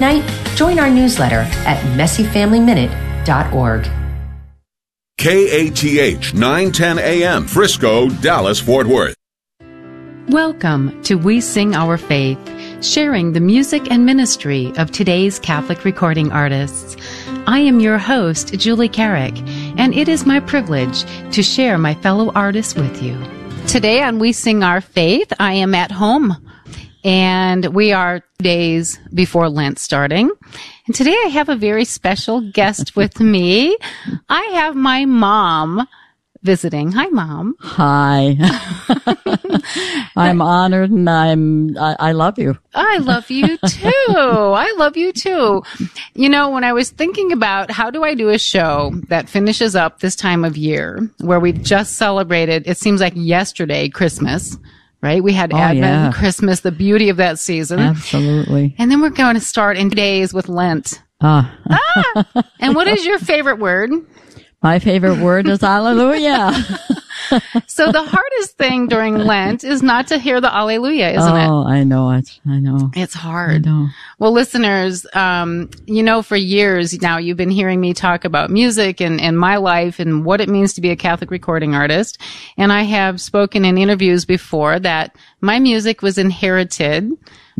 Night, join our newsletter at messyfamilyminute.org. KATH 910 AM, Frisco, Dallas, Fort Worth. Welcome to We Sing Our Faith, sharing the music and ministry of today's Catholic recording artists. I am your host, Julie Carrick, and it is my privilege to share my fellow artists with you. Today on We Sing Our Faith, I am at home and we are days before Lent starting. And today I have a very special guest with me. I have my mom visiting. Hi, mom. Hi. I'm honored and I'm, I, I, love you. I love you too. I love you too. You know, when I was thinking about how do I do a show that finishes up this time of year where we've just celebrated, it seems like yesterday, Christmas right? We had oh, Advent, yeah. Christmas, the beauty of that season. Absolutely. And then we're going to start in days with Lent. Ah. ah. And what is your favorite word? My favorite word is hallelujah. so the hardest thing during Lent is not to hear the Alleluia, isn't it? Oh, I know it. I know. It's hard. I know. Well, listeners, um, you know, for years now, you've been hearing me talk about music and, and my life and what it means to be a Catholic recording artist. And I have spoken in interviews before that my music was inherited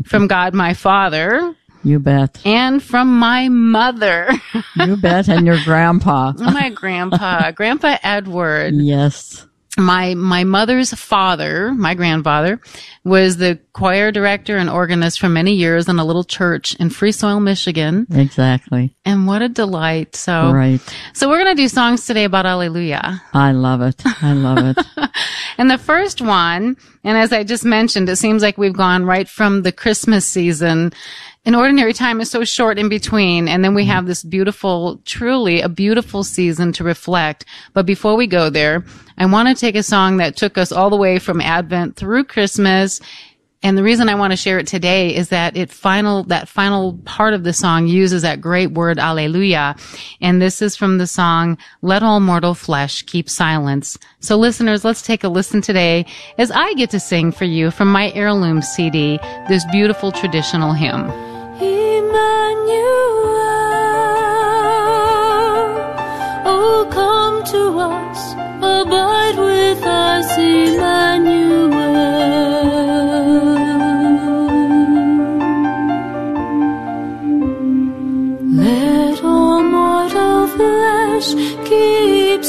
from God, my father, you bet. And from my mother. you bet. And your grandpa. my grandpa, Grandpa Edward. Yes. My, my mother's father, my grandfather, was the choir director and organist for many years in a little church in Free Soil, Michigan. Exactly. And what a delight. So, right. So we're going to do songs today about Alleluia. I love it. I love it. and the first one, and as I just mentioned, it seems like we've gone right from the Christmas season an ordinary time is so short in between. And then we mm-hmm. have this beautiful, truly a beautiful season to reflect. But before we go there, I want to take a song that took us all the way from Advent through Christmas and the reason I want to share it today is that it final, that final part of the song uses that great word, Alleluia. And this is from the song, Let All Mortal Flesh Keep Silence. So listeners, let's take a listen today as I get to sing for you from my heirloom CD, this beautiful traditional hymn. Emmanuel, oh come to us, abide with us, Emmanuel. Keep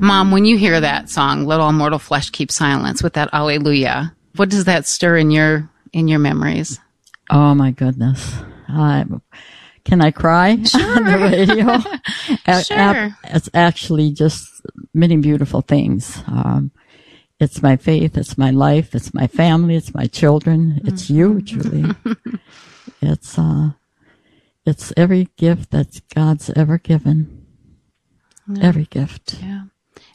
Mom, when you hear that song, "Let All Mortal Flesh Keep Silence" with that Alleluia, what does that stir in your in your memories? Oh my goodness. I, can I cry on the radio? A- Sure. ap- it's actually just many beautiful things. Um, it's my faith. It's my life. It's my family. It's my children. It's you, Julie. it's, uh, it's every gift that God's ever given. Every gift. Yeah.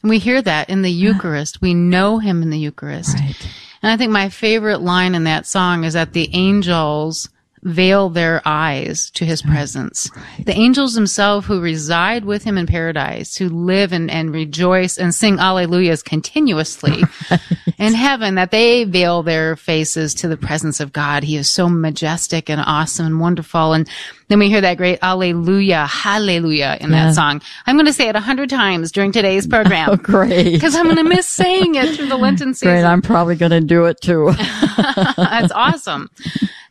And we hear that in the Eucharist. We know him in the Eucharist. Right. And I think my favorite line in that song is that the angels veil their eyes to his presence. The angels themselves who reside with him in paradise, who live and, and rejoice and sing alleluias continuously in heaven, that they veil their faces to the presence of God. He is so majestic and awesome and wonderful. And then we hear that great alleluia, hallelujah in Yeah. that song. I'm going to say it a hundred times during today's program. Oh, great. Because I'm going to miss saying it through the Lenten season. Great. I'm probably going to do it too. That's awesome.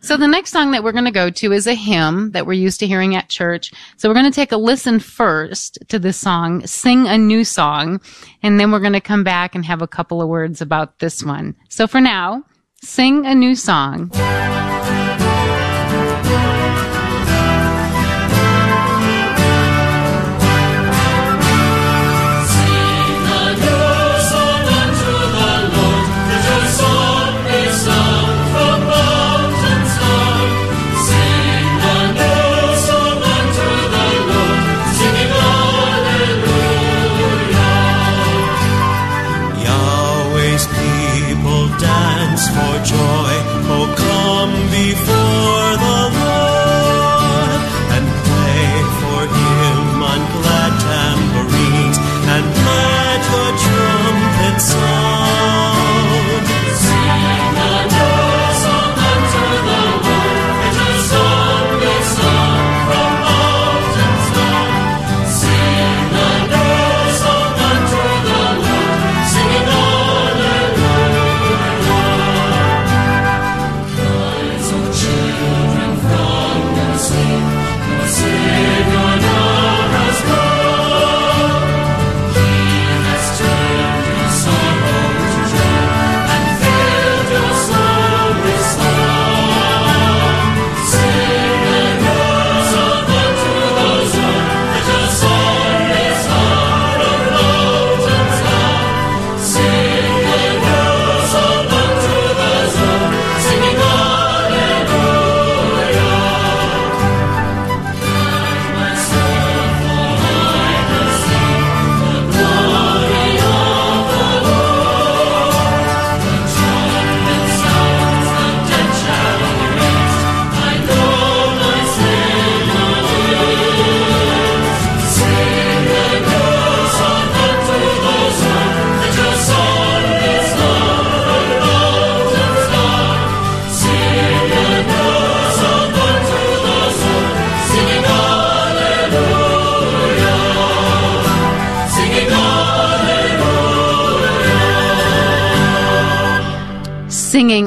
So the next song that we're going to go to is a hymn that we're used to hearing at church. So we're going to take a listen first to this song, sing a new song, and then we're going to come back and have a couple of words about this one. So for now, sing a new song. Before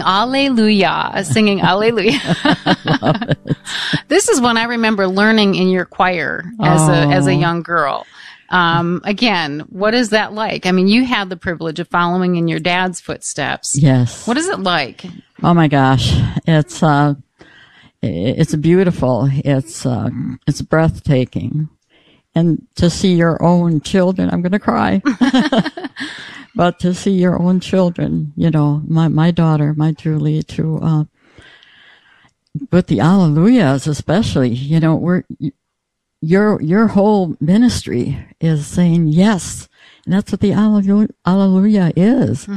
Alleluia, singing Alleluia. this is one I remember learning in your choir as a as a Oh. young girl. Um, again, what is that like? I mean, you had the privilege of following in your dad's footsteps. yes. What is it like? Oh my gosh, it's uh, it's beautiful. It's uh, it's breathtaking, and to see your own children, I'm going to cry. but to see your own children, you know, my my daughter, my Julie, to uh, with the Alleluias especially, you know, we're your your whole ministry is saying yes. And that's what the Alleluia, Alleluia is.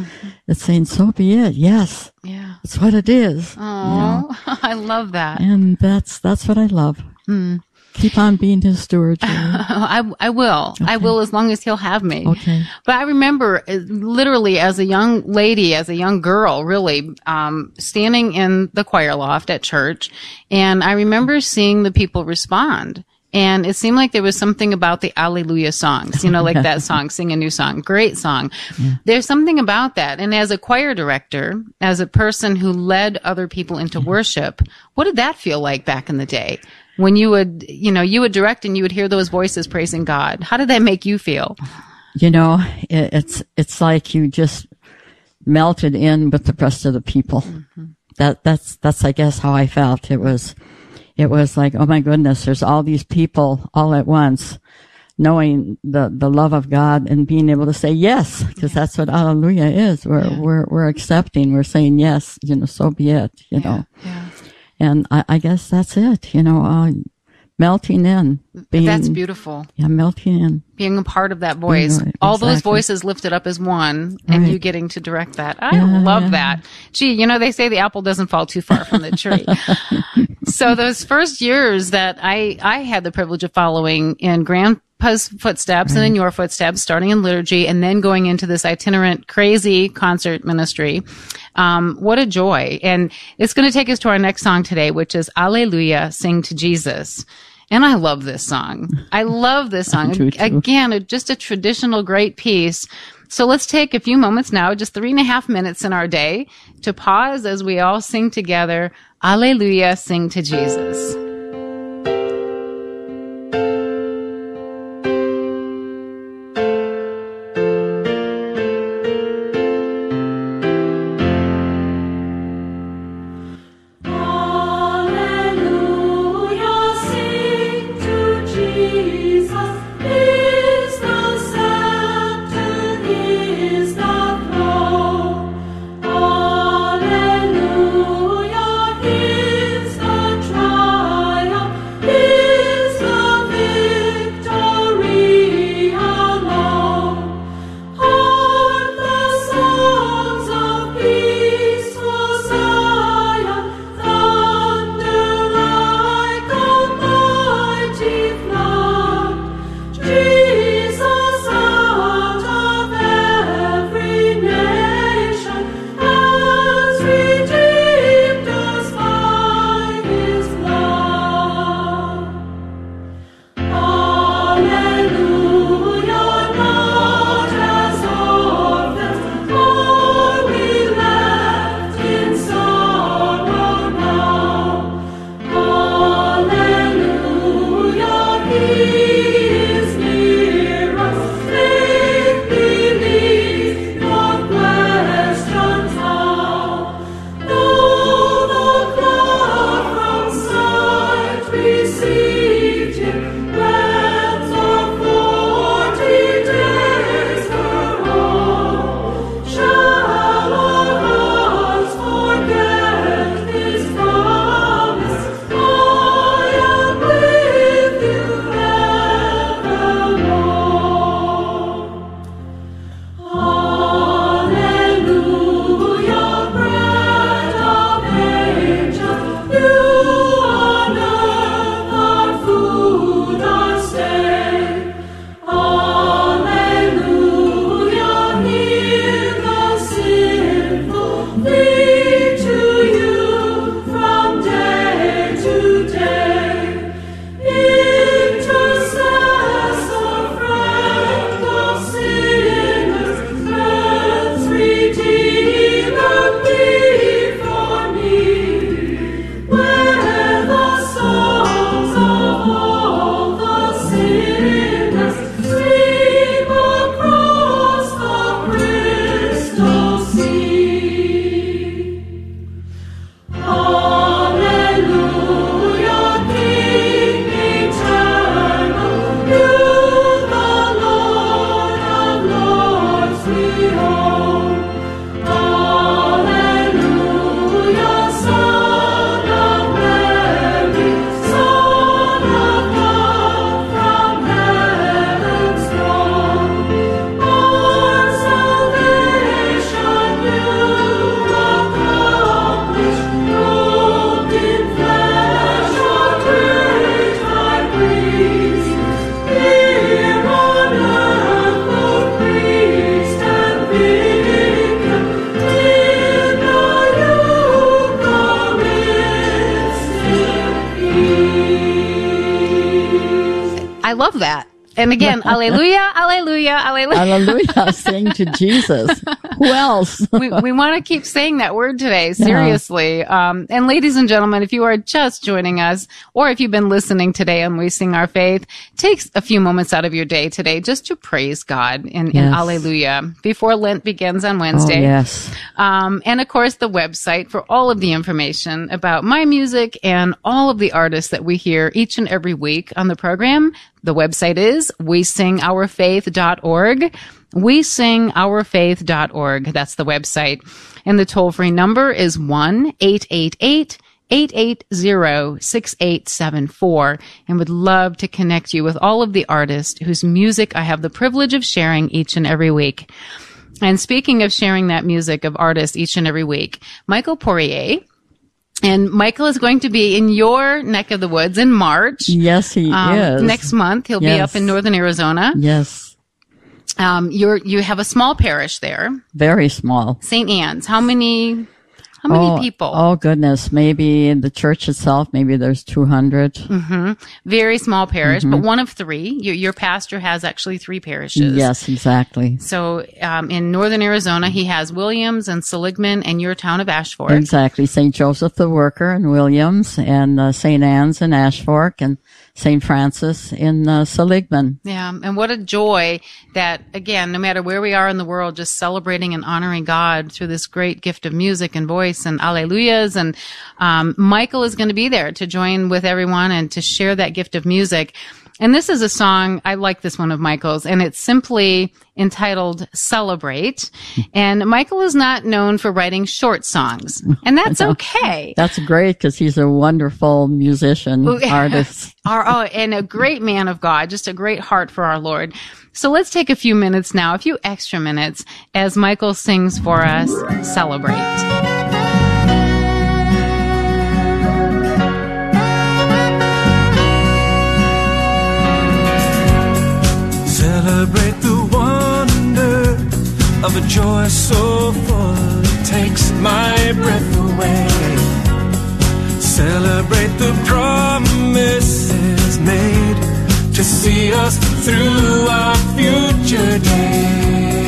It's saying, so be it. Yes. Yeah. It's what it is. Oh, I love that. And that's that's what I love. Keep on being his steward. I, I will. I will as long as he'll have me. Okay. But I remember uh, literally as a young lady, as a young girl, really, um, standing in the choir loft at church. And I remember seeing the people respond. And it seemed like there was something about the Alleluia songs, you know, like that song, Sing a New Song. Great song. There's something about that. And as a choir director, as a person who led other people into worship, what did that feel like back in the day? When you would, you know, you would direct and you would hear those voices praising God. How did that make you feel? you know, it, it's it's like you just melted in with the rest of the people. Mm-hmm. That that's that's I guess how I felt. It was it was like, oh my goodness, there's all these people all at once, knowing the the love of God and being able to say yes, because that's what Hallelujah is. We're we're we're accepting. We're saying yes. You know, so be it. You know, Yeah. And I, I guess that's it. You know, uh, melting in. Being, That's beautiful. Yeah, melting in. Being a part of that voice. right, All those voices lifted up as one and Right. you getting to direct that. I Yeah, love yeah. that. Gee, you know, they say the apple doesn't fall too far from the tree. so those first years that I, I had the privilege of following in grandpa's footsteps and in your footsteps, starting in liturgy and then going into this itinerant, crazy concert ministry. Um, what a joy. And it's going to take us to our next song today, which is Alleluia, Sing to Jesus. And I love this song. I love this song. too. Again, a, just a traditional great piece. So let's take a few moments now, just three and a half minutes in our day to pause as we all sing together. Alleluia, sing to Jesus. That. And again, alleluia, alleluia, alleluia. Alleluia, Sing to Jesus. Who else? we, we want to keep saying that word today, seriously. Um, and ladies and gentlemen, if you are just joining us, or if you've been listening today and we sing our faith, take a few moments out of your day today just to praise God in, in Yes. Alleluia before Lent begins on oh, Wednesday. yes. Um, and of course, the website for all of the information about my music and all of the artists that we hear each and every week on the program. The website is wesingourfaith.org. Wesingourfaith.org. That's the website. And the toll free number is 1-888 880-6874 and would love to connect you with all of the artists whose music I have the privilege of sharing each and every week. And speaking of sharing that music of artists each and every week, Michael Poirier, and Michael is going to be in your neck of the woods in March. Yes, he Um, is. Next month, he'll be up in northern Arizona. Yes. Um, you're, you have a small parish there, Very small. St. Anne's. How many, how many oh, people? Oh goodness. Maybe in the church itself, maybe there's 200. Very small parish, Mm-hmm. but one of three. Your, your pastor has actually three parishes. Yes, exactly. So, um, in northern Arizona, he has Williams and Seligman and your town of Ashfork. Exactly. St. Joseph the Worker in Williams and uh, St. Anne's in Ashfork and St. Francis in uh, Seligman. Yeah, and what a joy that again, no matter where we are in the world, just celebrating and honoring God through this great gift of music and voice and alleluias. And um, Michael is going to be there to join with everyone and to share that gift of music. And this is a song I like this one of Michael's, and it's simply entitled "Celebrate." And Michael is not known for writing short songs, and that's okay. That's great because he's a wonderful musician, artist. Our, oh, and a great man of God, just a great heart for our Lord. So let's take a few minutes now, a few extra minutes, as Michael sings for us, Celebrate. Celebrate of a joy so full it takes my breath away. Celebrate the promises made to see us through our future days.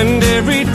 And every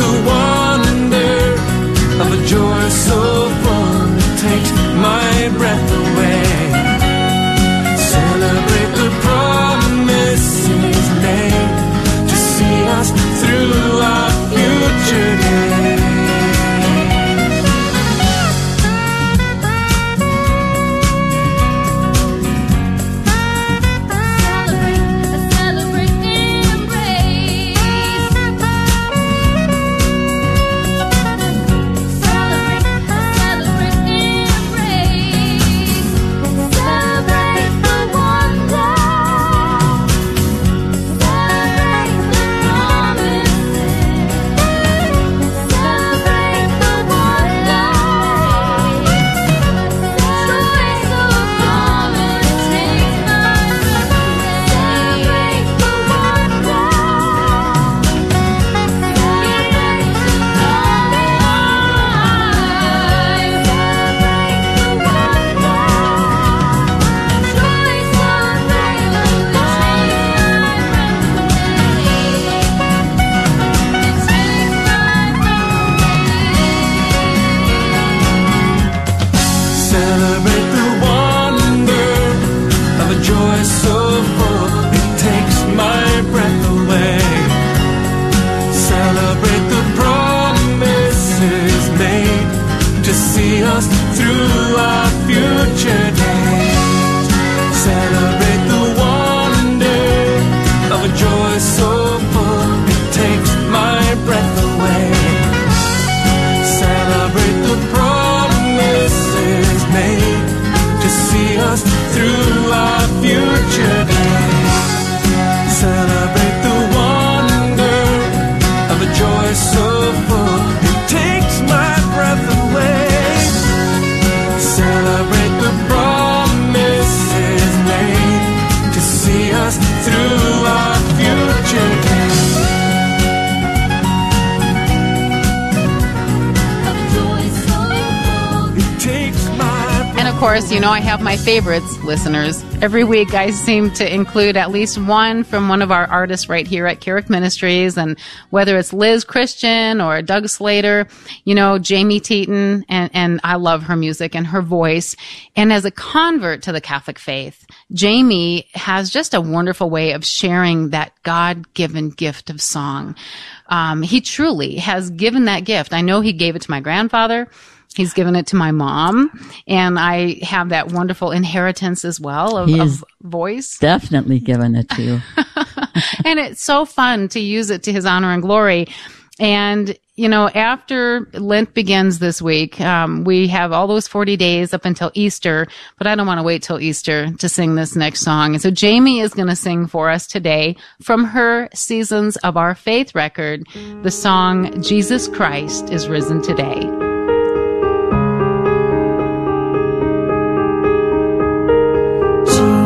the wonder of a joy so full it takes my breath away. Us course, you know, I have my favorites, listeners. Every week I seem to include at least one from one of our artists right here at Carrick Ministries. And whether it's Liz Christian or Doug Slater, you know, Jamie Teton, and, and I love her music and her voice. And as a convert to the Catholic faith, Jamie has just a wonderful way of sharing that God given gift of song. Um, he truly has given that gift. I know he gave it to my grandfather. He's given it to my mom, and I have that wonderful inheritance as well of, of voice. Definitely given it to you. and it's so fun to use it to his honor and glory. And, you know, after Lent begins this week, um, we have all those 40 days up until Easter, but I don't want to wait till Easter to sing this next song. And so Jamie is going to sing for us today from her Seasons of Our Faith record, the song Jesus Christ is Risen Today.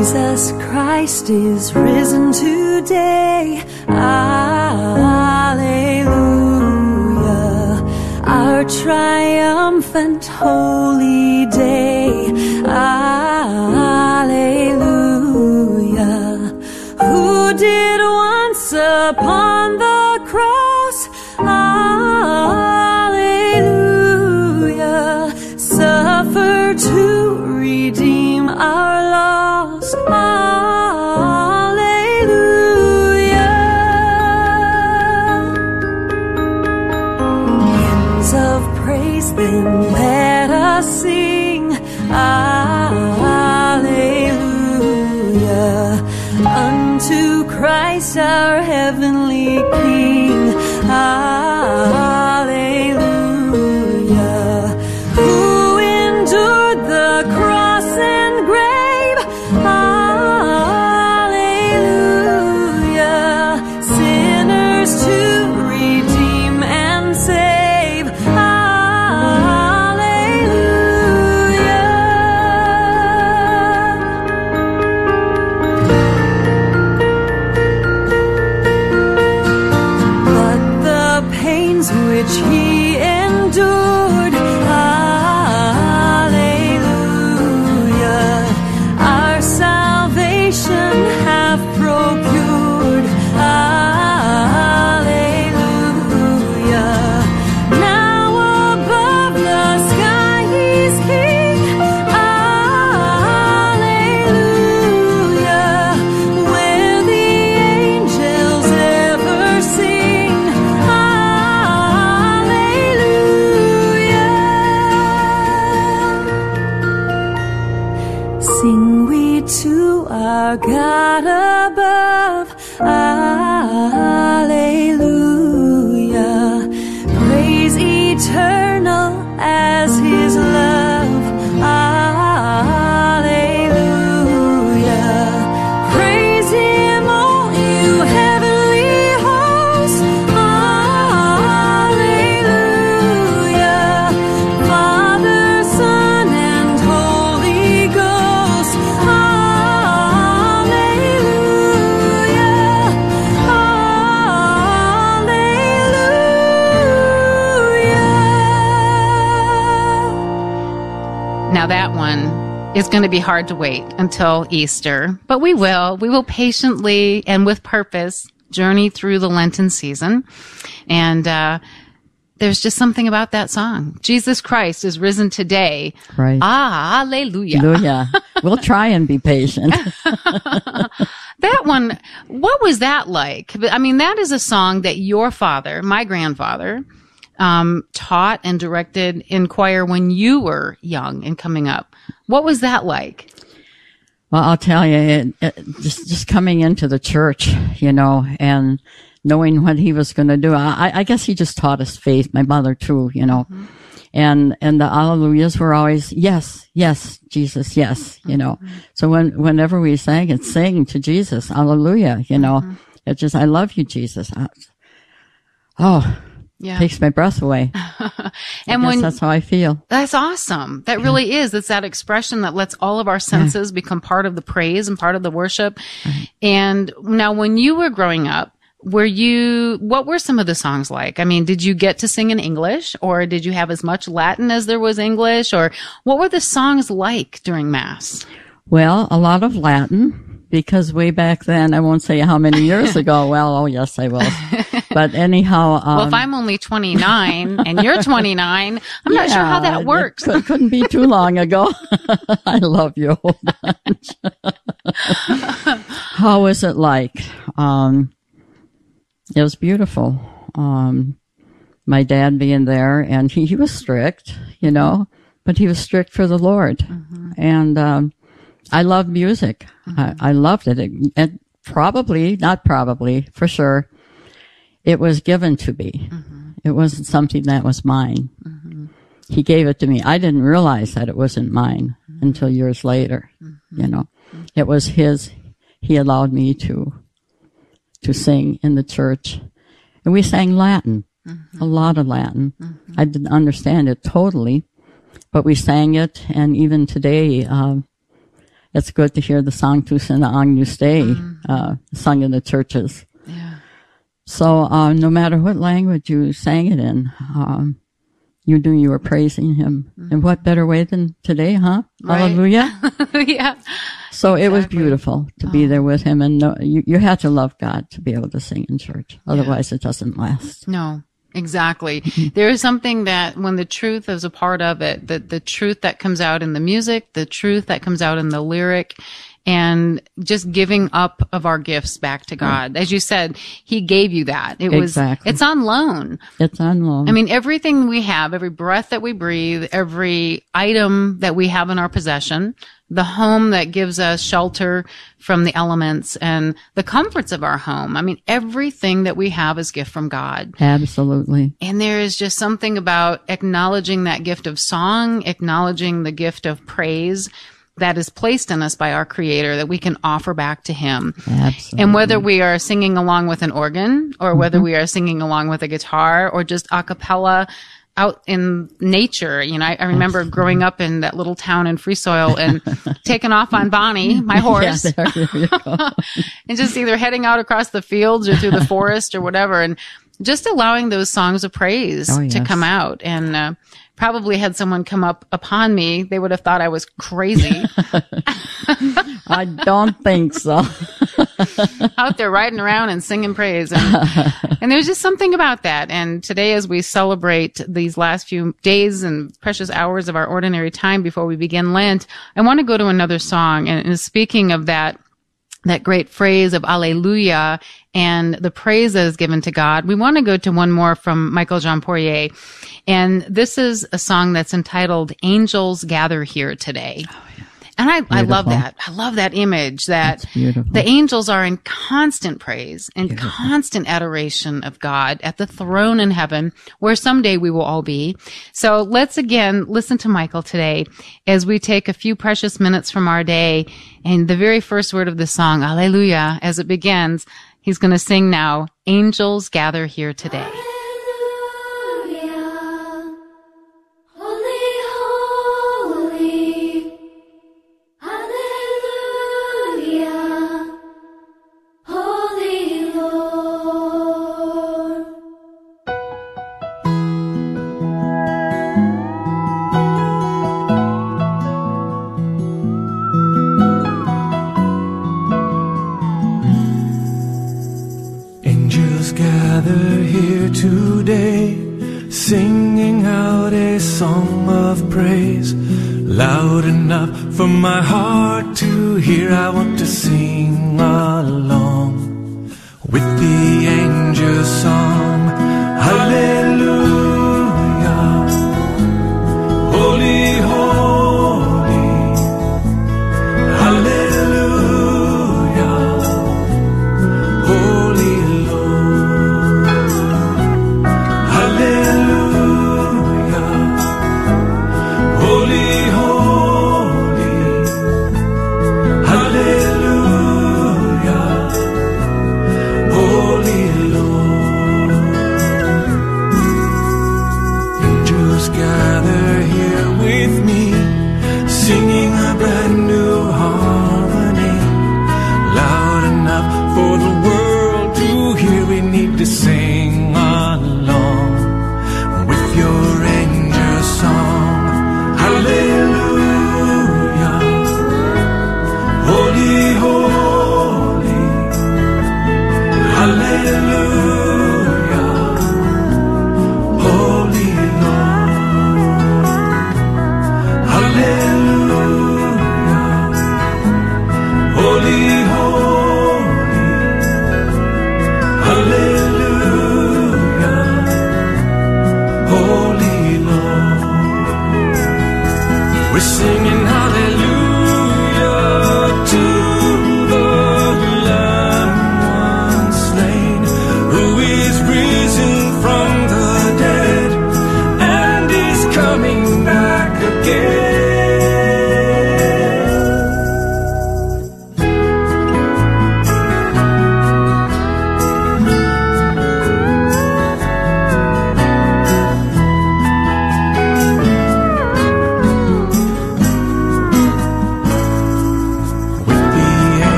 Jesus Christ is risen today. Alleluia. Our triumphant holy day. Alleluia. Who did once upon the cross. Is going to be hard to wait until Easter, but we will. We will patiently and with purpose journey through the Lenten season. And, uh, there's just something about that song. Jesus Christ is risen today. Right. Ah, hallelujah. Hallelujah. we'll try and be patient. That one, what was that like? I mean, that is a song that your father, my grandfather, um, taught and directed in choir when you were young and coming up. What was that like? Well, I'll tell you, it, it, just just coming into the church, you know, and knowing what he was going to do. I, I guess he just taught us faith. My mother too, you know, mm-hmm. and and the Alleluias were always yes, yes, Jesus, yes, you know. Mm-hmm. So when whenever we sang it, sing to Jesus, Hallelujah, you know, mm-hmm. it just I love you, Jesus. I- oh, Yeah. takes my breath away. and when that's how I feel. That's awesome. That really is. It's that expression that lets all of our senses become part of the praise and part of the worship. And now when you were growing up, were you, what were some of the songs like? I mean, did you get to sing in English or did you have as much Latin as there was English or what were the songs like during mass? Well, a lot of Latin because way back then, I won't say how many years ago. Well, oh yes, I will. But anyhow, um, Well, if I'm only 29 and you're 29, I'm not sure how that works. It couldn't be too long ago. I love you a whole bunch. how was it like? Um, it was beautiful. Um, my dad being there, and he, he was strict, you know, but he was strict for the Lord. Mm-hmm. And um, I loved music. I, I loved it. it. And probably, not probably, for sure, it was given to me. Mm-hmm. It wasn't something that was mine. He gave it to me. I didn't realize that it wasn't mine Mm-hmm. until years later. You know, it was his. He allowed me to to sing in the church, and we sang Latin, Mm-hmm. a lot of Latin. I didn't understand it totally, but we sang it, and even today, um, it's good to hear the Sanctus and the Agnus Dei uh, sung in the churches. Mm-hmm. So uh, no matter what language you sang it in, um, you knew you were praising Him. And what better way than today, huh? Mm-hmm. Right. Hallelujah. yeah. So it was Oh. beautiful to be there with Him, and know, you you had to love God to be able to sing in church. Otherwise, it doesn't last. No, exactly. there is something that when the truth is a part of it, that the truth that comes out in the music, the truth that comes out in the lyric, and just giving up of our gifts back to God. As you said, He gave you that. It was, Exactly. it's on loan. It's on loan. I mean, everything we have, every breath that we breathe, every item that we have in our possession, the home that gives us shelter from the elements and the comforts of our home. I mean, everything that we have is gift from God. Absolutely. And there is just something about acknowledging that gift of song, acknowledging the gift of praise that is placed in us by our creator that we can offer back to him. Absolutely. And whether we are singing along with an organ or whether we are singing along with a guitar or just a cappella out in nature, you know, I, I remember growing up in that little town in Free Soil and taking off on Bonnie, my horse, Yeah, there and just either heading out across the fields or through the forest or whatever and just allowing those songs of praise Oh, to come out. And uh, probably had someone come up upon me they would have thought i was crazy. I don't think so. out there riding around and singing praise. And, and there's just something about that. And today as we celebrate these last few days and precious hours of our ordinary time before we begin lent i want to go to another song. And, and speaking of that that great phrase of Alleluia and the praise that is given to God. We want to go to one more from Michael John Poirier. And this is a song that's entitled Angels Gather Here Today. Oh, And I, I love that. I love that image that the angels are in constant praise and constant adoration of God at the throne in heaven, where someday we will all be. So let's again listen to Michael today as we take a few precious minutes from our day. And the very first word of the song, Alleluia, as it begins, he's going to sing now, Angels Gather Here Today. Today, singing out a song of praise, loud enough for my heart to hear. I want to sing along with the angel song. Hallelujah.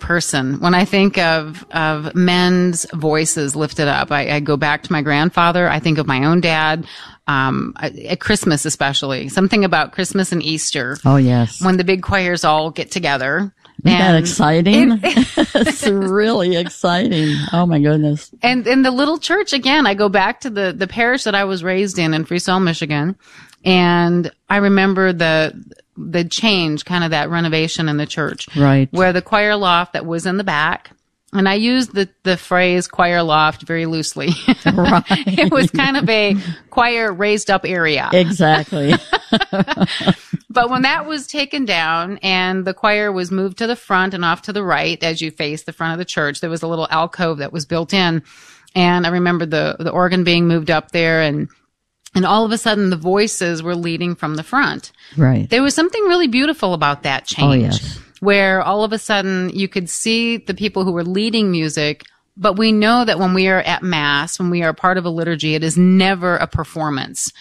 Person. When I think of of men's voices lifted up, I, I go back to my grandfather. I think of my own dad. Um, at Christmas, especially something about Christmas and Easter. Oh yes. when the big choirs all get together Isn't that exciting? it- it's really exciting. Oh my goodness. and in the little church again, I go back to the the parish that I was raised in in Free Soil, Michigan, and I remember the the change, kind of that renovation in the church, Right. Where the choir loft that was in the back, and I use the the phrase choir loft very loosely. Right. it was kind of a choir raised up area. Exactly. But when that was taken down and the choir was moved to the front and off to the right as you face the front of the church, there was a little alcove that was built in. And I remember the, the organ being moved up there and, and all of a sudden the voices were leading from the front. right. There was something really beautiful about that change. Oh, yes. Where all of a sudden you could see the people who were leading music, but we know that when we are at mass, when we are part of a liturgy, it is never a performance.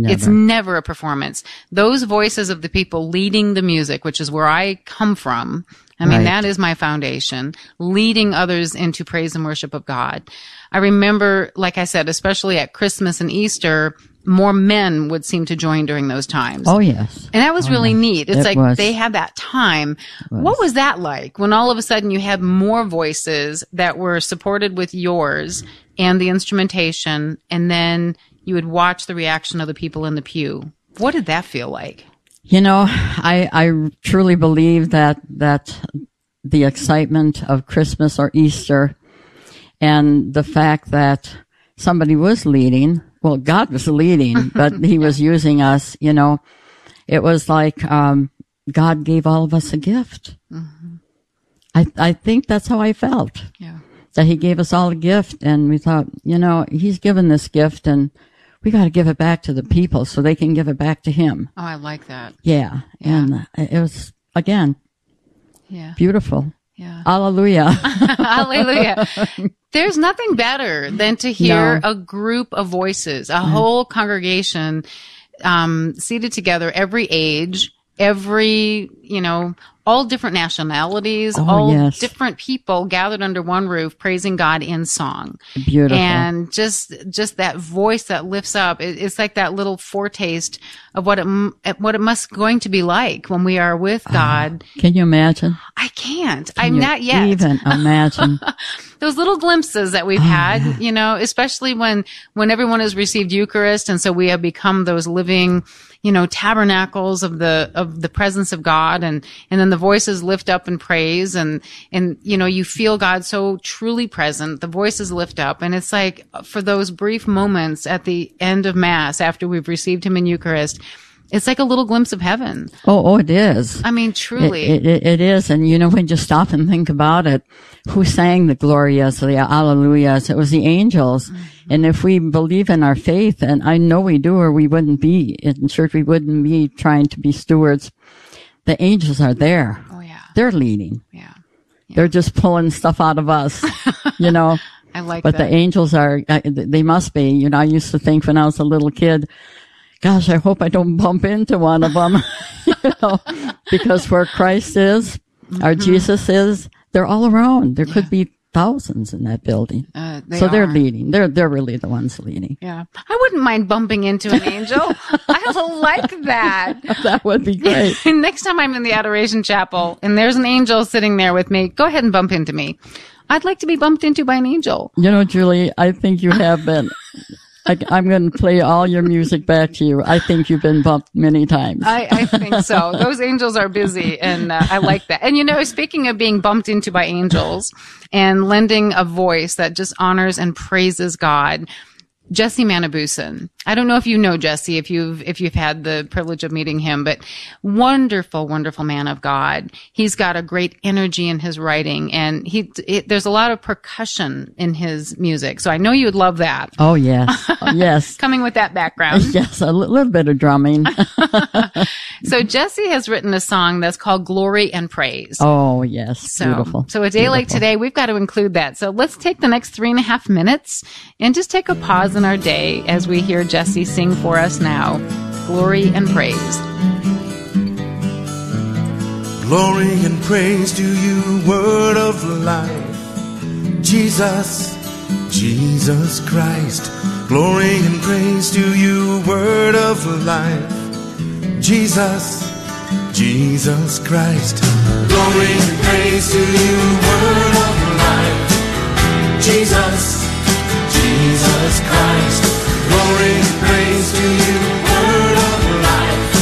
It's Never. never a performance. Those voices of the people leading the music, which is where I come from. I mean, Right. that is my foundation, leading others into praise and worship of God. I remember, like I said, especially at Christmas and Easter, more men would seem to join during those times. Oh yes. And that was oh, really neat. It's It like was. they had that time. What was that like when all of a sudden you had more voices that were supported with yours and the instrumentation, and then you would watch the reaction of the people in the pew? What did that feel like? You know, I, I truly believe that, that the excitement of Christmas or Easter and the fact that somebody was leading, well, God was leading, but he was using us, you know, it was like, um, God gave all of us a gift. I, I think that's how I felt Yeah. that he gave us all a gift and we thought, you know, he's given this gift and we got to give it back to the people so they can give it back to him. Oh, I like that. Yeah. And uh, it was, again, Yeah. beautiful. Yeah. Hallelujah. Hallelujah. There's nothing better than to hear No. a group of voices, a whole congregation, um, seated together, every age, every, you know, all different nationalities, Oh, all yes. different people gathered under one roof, praising God in song. Beautiful. And just, just that voice that lifts up. It, it's like that little foretaste of what it, what it must going to be like when we are with Ah. God. Can you imagine? I can't. I'm You not yet Even imagine. those little glimpses that Oh, we've had, you know, especially when, when everyone has received Eucharist. And so we have become those living, you know, tabernacles of the, of the presence of God. And, and then the voices lift up in praise and, and, you know, you feel God so truly present. The voices lift up. And it's like for those brief moments at the end of mass after we've received him in Eucharist, it's like a little glimpse of heaven. oh, oh, it is. I mean, truly. it, it- it is. And you know, when you stop and think about it, who sang the Glorias, the Alleluias? It was the angels. Mm-hmm. And if we believe in our faith, and I know we do, or we wouldn't be in church, we wouldn't be trying to be stewards. The angels are there. oh yeah. They're leading. Yeah. They're just pulling stuff out of us, you know. I like that. But that. the angels are, uh, they must be. You know, I used to think when I was a little kid, gosh, I hope I don't bump into one of them, you know, because where Christ is, our Mm-hmm. Jesus is, they're all around. There could be thousands in that building. Uh, they so they're are. leading. They're, they're really the ones leading. Yeah. I wouldn't mind bumping into an angel. I like that. That would be great. Next time I'm in the Adoration Chapel and there's an angel sitting there with me, go ahead and bump into me. I'd like to be bumped into by an angel. You know, Julie, I think you have been. I, I'm going to play all your music back to you. I think you've been bumped many times. I, I think so. Those angels are busy and uh, I like that. And you know, speaking of being bumped into by angels and lending a voice that just honors and praises God, Jesse Manibusan. I don't know if you know Jesse, if you've, if you've had the privilege of meeting him, but wonderful, wonderful man of God. He's got a great energy in his writing and he, it, there's a lot of percussion in his music. So I know you would love that. oh, yes. Yes. Coming with that background. Yes. A little bit of drumming. So Jesse has written a song that's called Glory and Praise. Oh, yes. So, Beautiful. so a day like today, we've got to include that. So let's take the next three and a half minutes and just take a pause in our day as we hear Jesse sing for us now. Glory and praise. Glory and praise to you, word of life. Jesus, Jesus Christ. Glory and praise to you, word of life. Jesus, Jesus Christ. Glory and praise to you, word of life. Jesus, Jesus Christ. Glory and praise to you, word of life.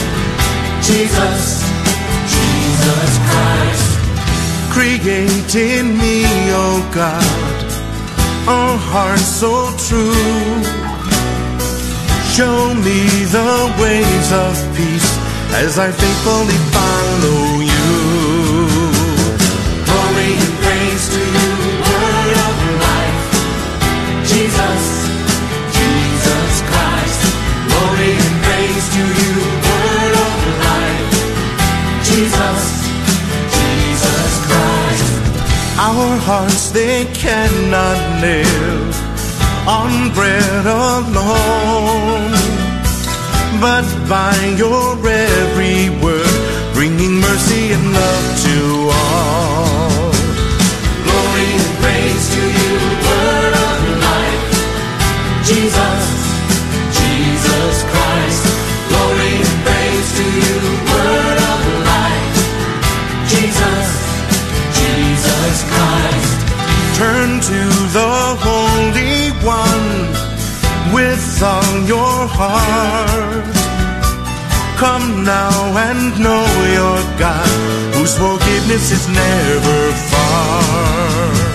Jesus, Jesus Christ. Create in me, oh God, a heart so true. Show me the ways of peace as I faithfully follow you. Glory and praise to you, word of life. Jesus, Jesus Christ. Glory and praise to you, word of life. Jesus, Jesus Christ. Our hearts, they cannot live on bread alone, but by your every word, bringing mercy and love to all. Glory and praise to you, word of life. Jesus, Jesus Christ. Glory and praise to you, word of life. Jesus, Jesus Christ. Turn to the One with all your heart. Come now and know your God, whose forgiveness is never far.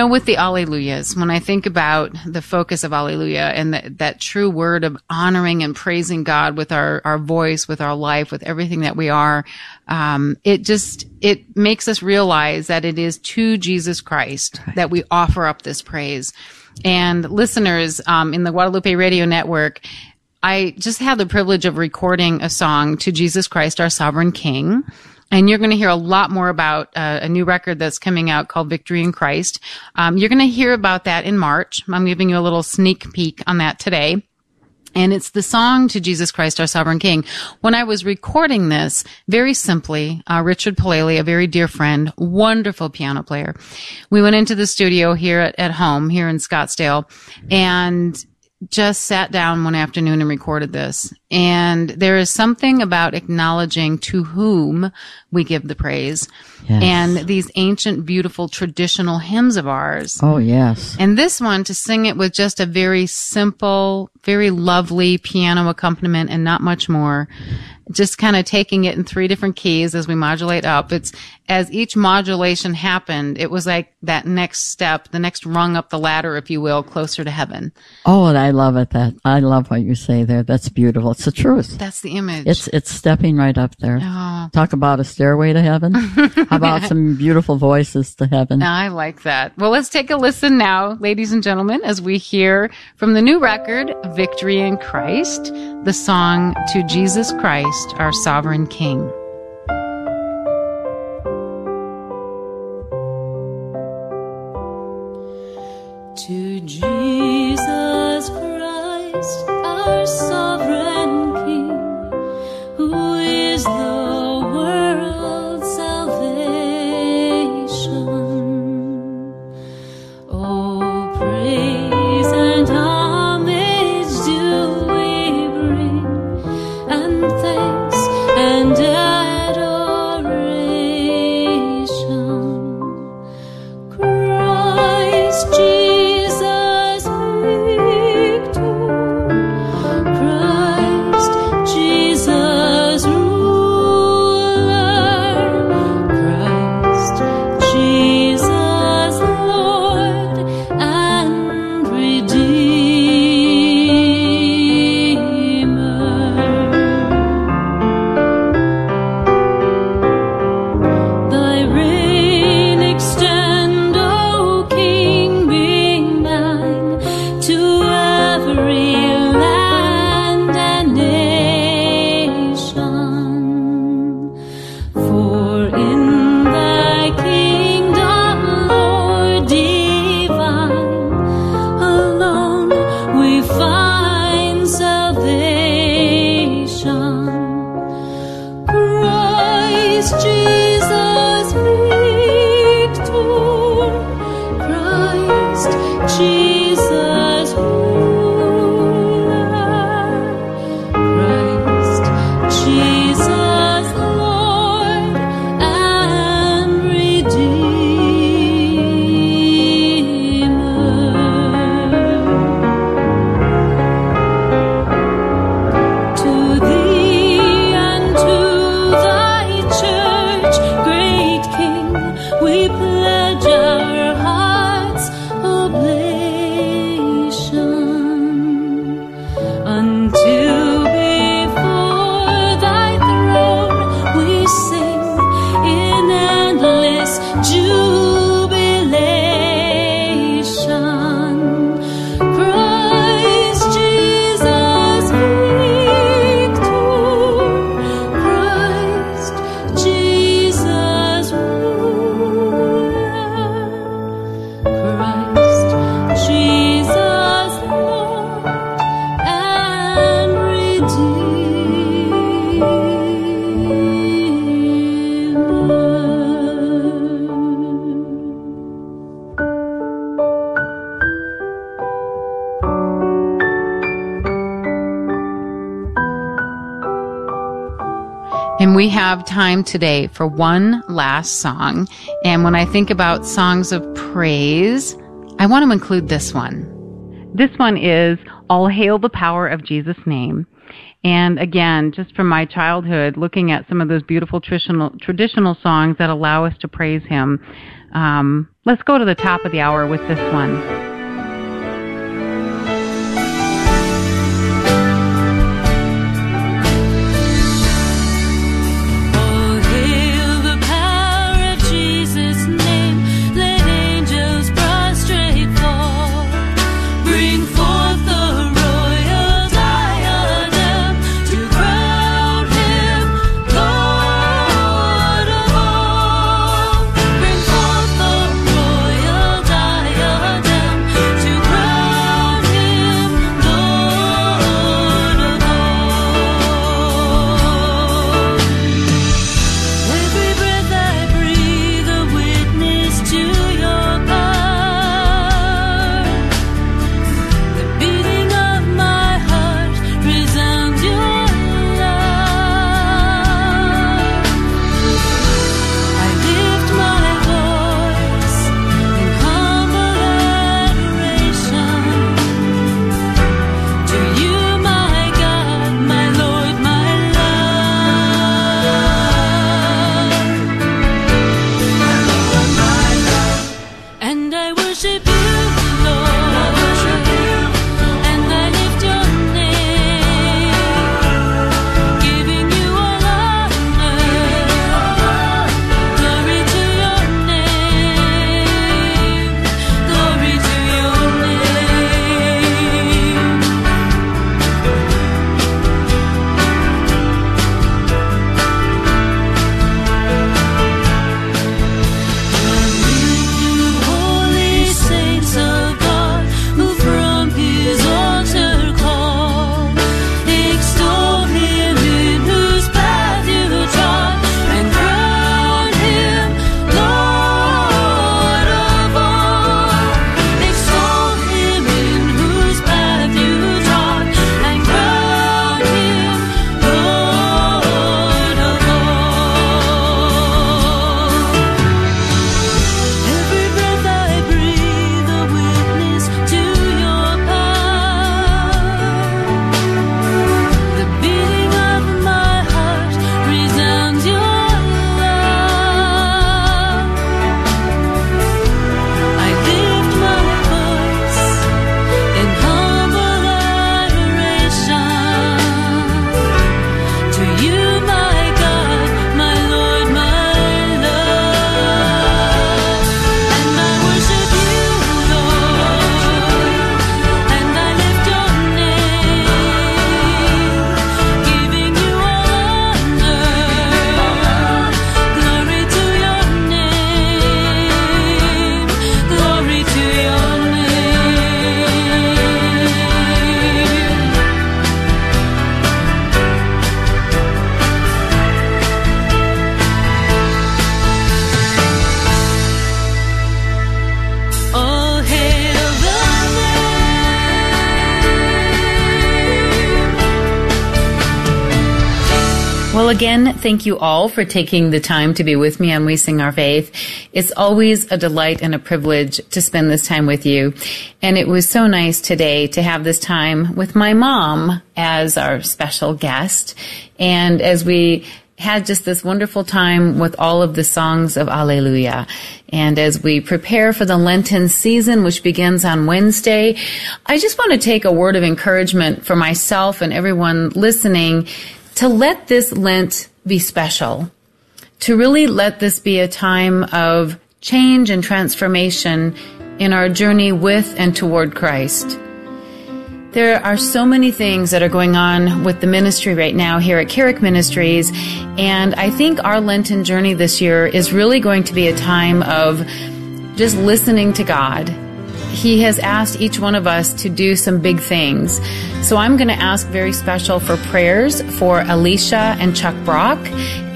Know, with the Alleluias, when I think about the focus of Alleluia and that, that true word of honoring and praising God with our, our voice, with our life, with everything that we are, um, it just, it makes us realize that it is to Jesus Christ that we offer up this praise. And listeners, um, in the Guadalupe Radio Network, I just had the privilege of recording a song to Jesus Christ, our sovereign King. And you're going to hear a lot more about uh, a new record that's coming out called Victory in Christ. Um, you're going to hear about that in March. I'm giving you a little sneak peek on that today. And it's the song to Jesus Christ, our sovereign king. When I was recording this, very simply, uh, Richard Palele, a very dear friend, wonderful piano player, we went into the studio here at, at home, here in Scottsdale, and just sat down one afternoon and recorded this. And there is something about acknowledging to whom we give the praise. Yes. And these ancient, beautiful, traditional hymns of ours. Oh, yes. And this one to sing it with just a very simple, very lovely piano accompaniment and not much more. Just kind of taking it in three different keys as we modulate up. It's as each modulation happened, it was like that next step, the next rung up the ladder, if you will, closer to heaven. Oh, and I love it. That I love what you say there. That's beautiful. It's the truth. That's the image. It's it's stepping right up there. Oh. Talk about a stairway to heaven. How about some beautiful voices to heaven? I like that. Well, let's take a listen now, ladies and gentlemen, as we hear from the new record, Victory in Christ, the song to Jesus Christ, our sovereign King. Have time today for one last song. And when I think about songs of praise, I want to include this one. This one is All Hail the Power of Jesus' Name. And again, just from my childhood, looking at some of those beautiful traditional, traditional songs that allow us to praise Him. Um, let's go to the top of the hour with this one. Thank you all for taking the time to be with me on We Sing Our Faith. It's always a delight and a privilege to spend this time with you. And it was so nice today to have this time with my mom as our special guest. And as we had just this wonderful time with all of the songs of Alleluia. And as we prepare for the Lenten season, which begins on Wednesday, I just want to take a word of encouragement for myself and everyone listening to let this Lent be special. To really let this be a time of change and transformation in our journey with and toward Christ. There are so many things that are going on with the ministry right now here at Carrick Ministries, and I think our Lenten journey this year is really going to be a time of just listening to God. He has asked each one of us to do some big things. So I'm going to ask very special for prayers for Alicia and Chuck Brock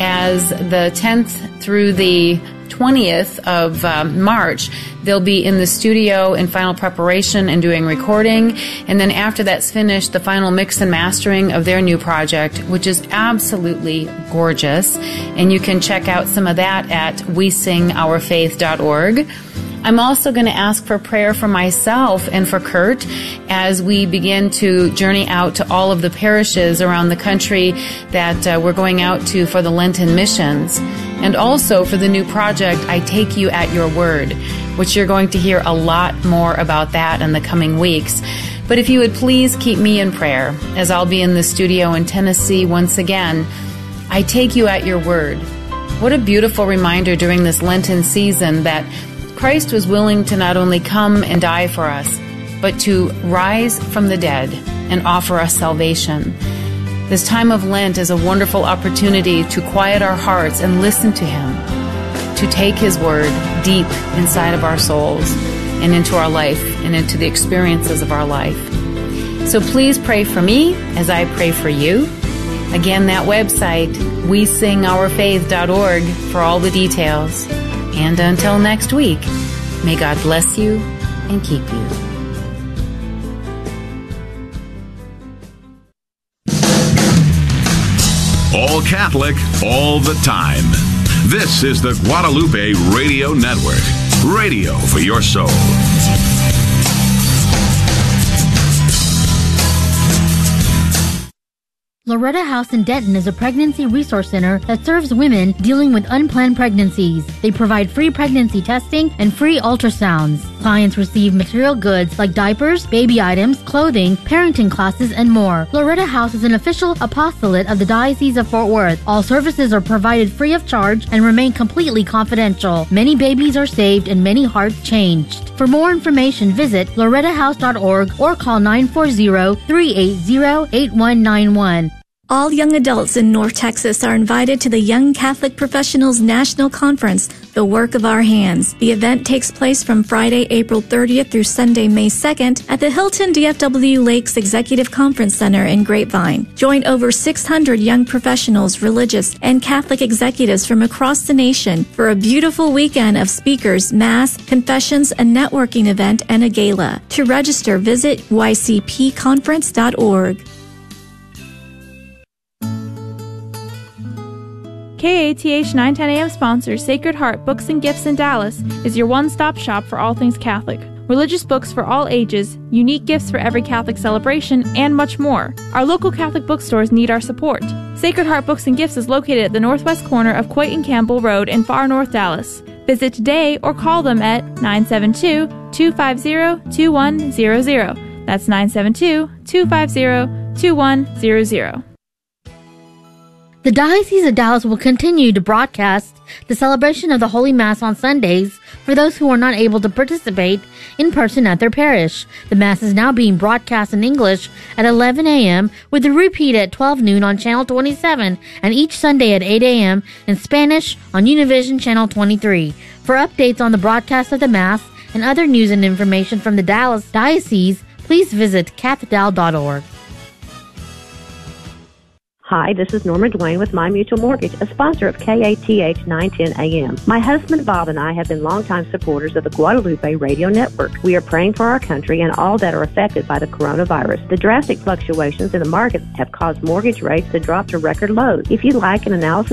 as the 10th through the 20th of um, March, they'll be in the studio in final preparation and doing recording. And then after that's finished, the final mix and mastering of their new project, which is absolutely gorgeous. And you can check out some of that at wesingourfaith.org. I'm also going to ask for prayer for myself and for Kurt as we begin to journey out to all of the parishes around the country that uh, we're going out to for the Lenten missions. And also for the new project, I Take You at Your Word, which you're going to hear a lot more about that in the coming weeks. But if you would please keep me in prayer as I'll be in the studio in Tennessee once again. I take you at your word. What a beautiful reminder during this Lenten season that Christ was willing to not only come and die for us, but to rise from the dead and offer us salvation. This time of Lent is a wonderful opportunity to quiet our hearts and listen to Him, to take His word deep inside of our souls and into our life and into the experiences of our life. So please pray for me as I pray for you. Again, that website, wesingourfaith.org for all the details. And until next week, may God bless you and keep you. All Catholic, all the time. This is the Guadalupe Radio Network. Radio for your soul. Loretta House in Denton is a pregnancy resource center that serves women dealing with unplanned pregnancies. They provide free pregnancy testing and free ultrasounds. Clients receive material goods like diapers, baby items, clothing, parenting classes, and more. Loretta House is an official apostolate of the Diocese of Fort Worth. All services are provided free of charge and remain completely confidential. Many babies are saved and many hearts changed. For more information, visit lorettahouse.org or call 940-380-8191. All young adults in North Texas are invited to the Young Catholic Professionals National Conference, The Work of Our Hands. The event takes place from Friday, April 30th through Sunday, May 2nd at the Hilton DFW Lakes Executive Conference Center in Grapevine. Join over 600 young professionals, religious, and Catholic executives from across the nation for a beautiful weekend of speakers, mass, confessions, a networking event, and a gala. To register, visit ycpconference.org. KATH 910 AM sponsors Sacred Heart Books and Gifts in Dallas is your one stop shop for all things Catholic. Religious books for all ages, unique gifts for every Catholic celebration, and much more. Our local Catholic bookstores need our support. Sacred Heart Books and Gifts is located at the northwest corner of Coit and Campbell Road in far north Dallas. Visit today or call them at 972 250 2100. That's 972 250 2100. The Diocese of Dallas will continue to broadcast the celebration of the Holy Mass on Sundays for those who are not able to participate in person at their parish. The Mass is now being broadcast in English at 11 a.m. with a repeat at 12 noon on Channel 27 and each Sunday at 8 a.m. in Spanish on Univision Channel 23. For updates on the broadcast of the Mass and other news and information from the Dallas Diocese, please visit cathedral.org. Hi, this is Norma Dwayne with My Mutual Mortgage, a sponsor of KATH 910 AM. My husband Bob and I have been longtime supporters of the Guadalupe Radio Network. We are praying for our country and all that are affected by the coronavirus. The drastic fluctuations in the market have caused mortgage rates to drop to record lows. If you'd like an analysis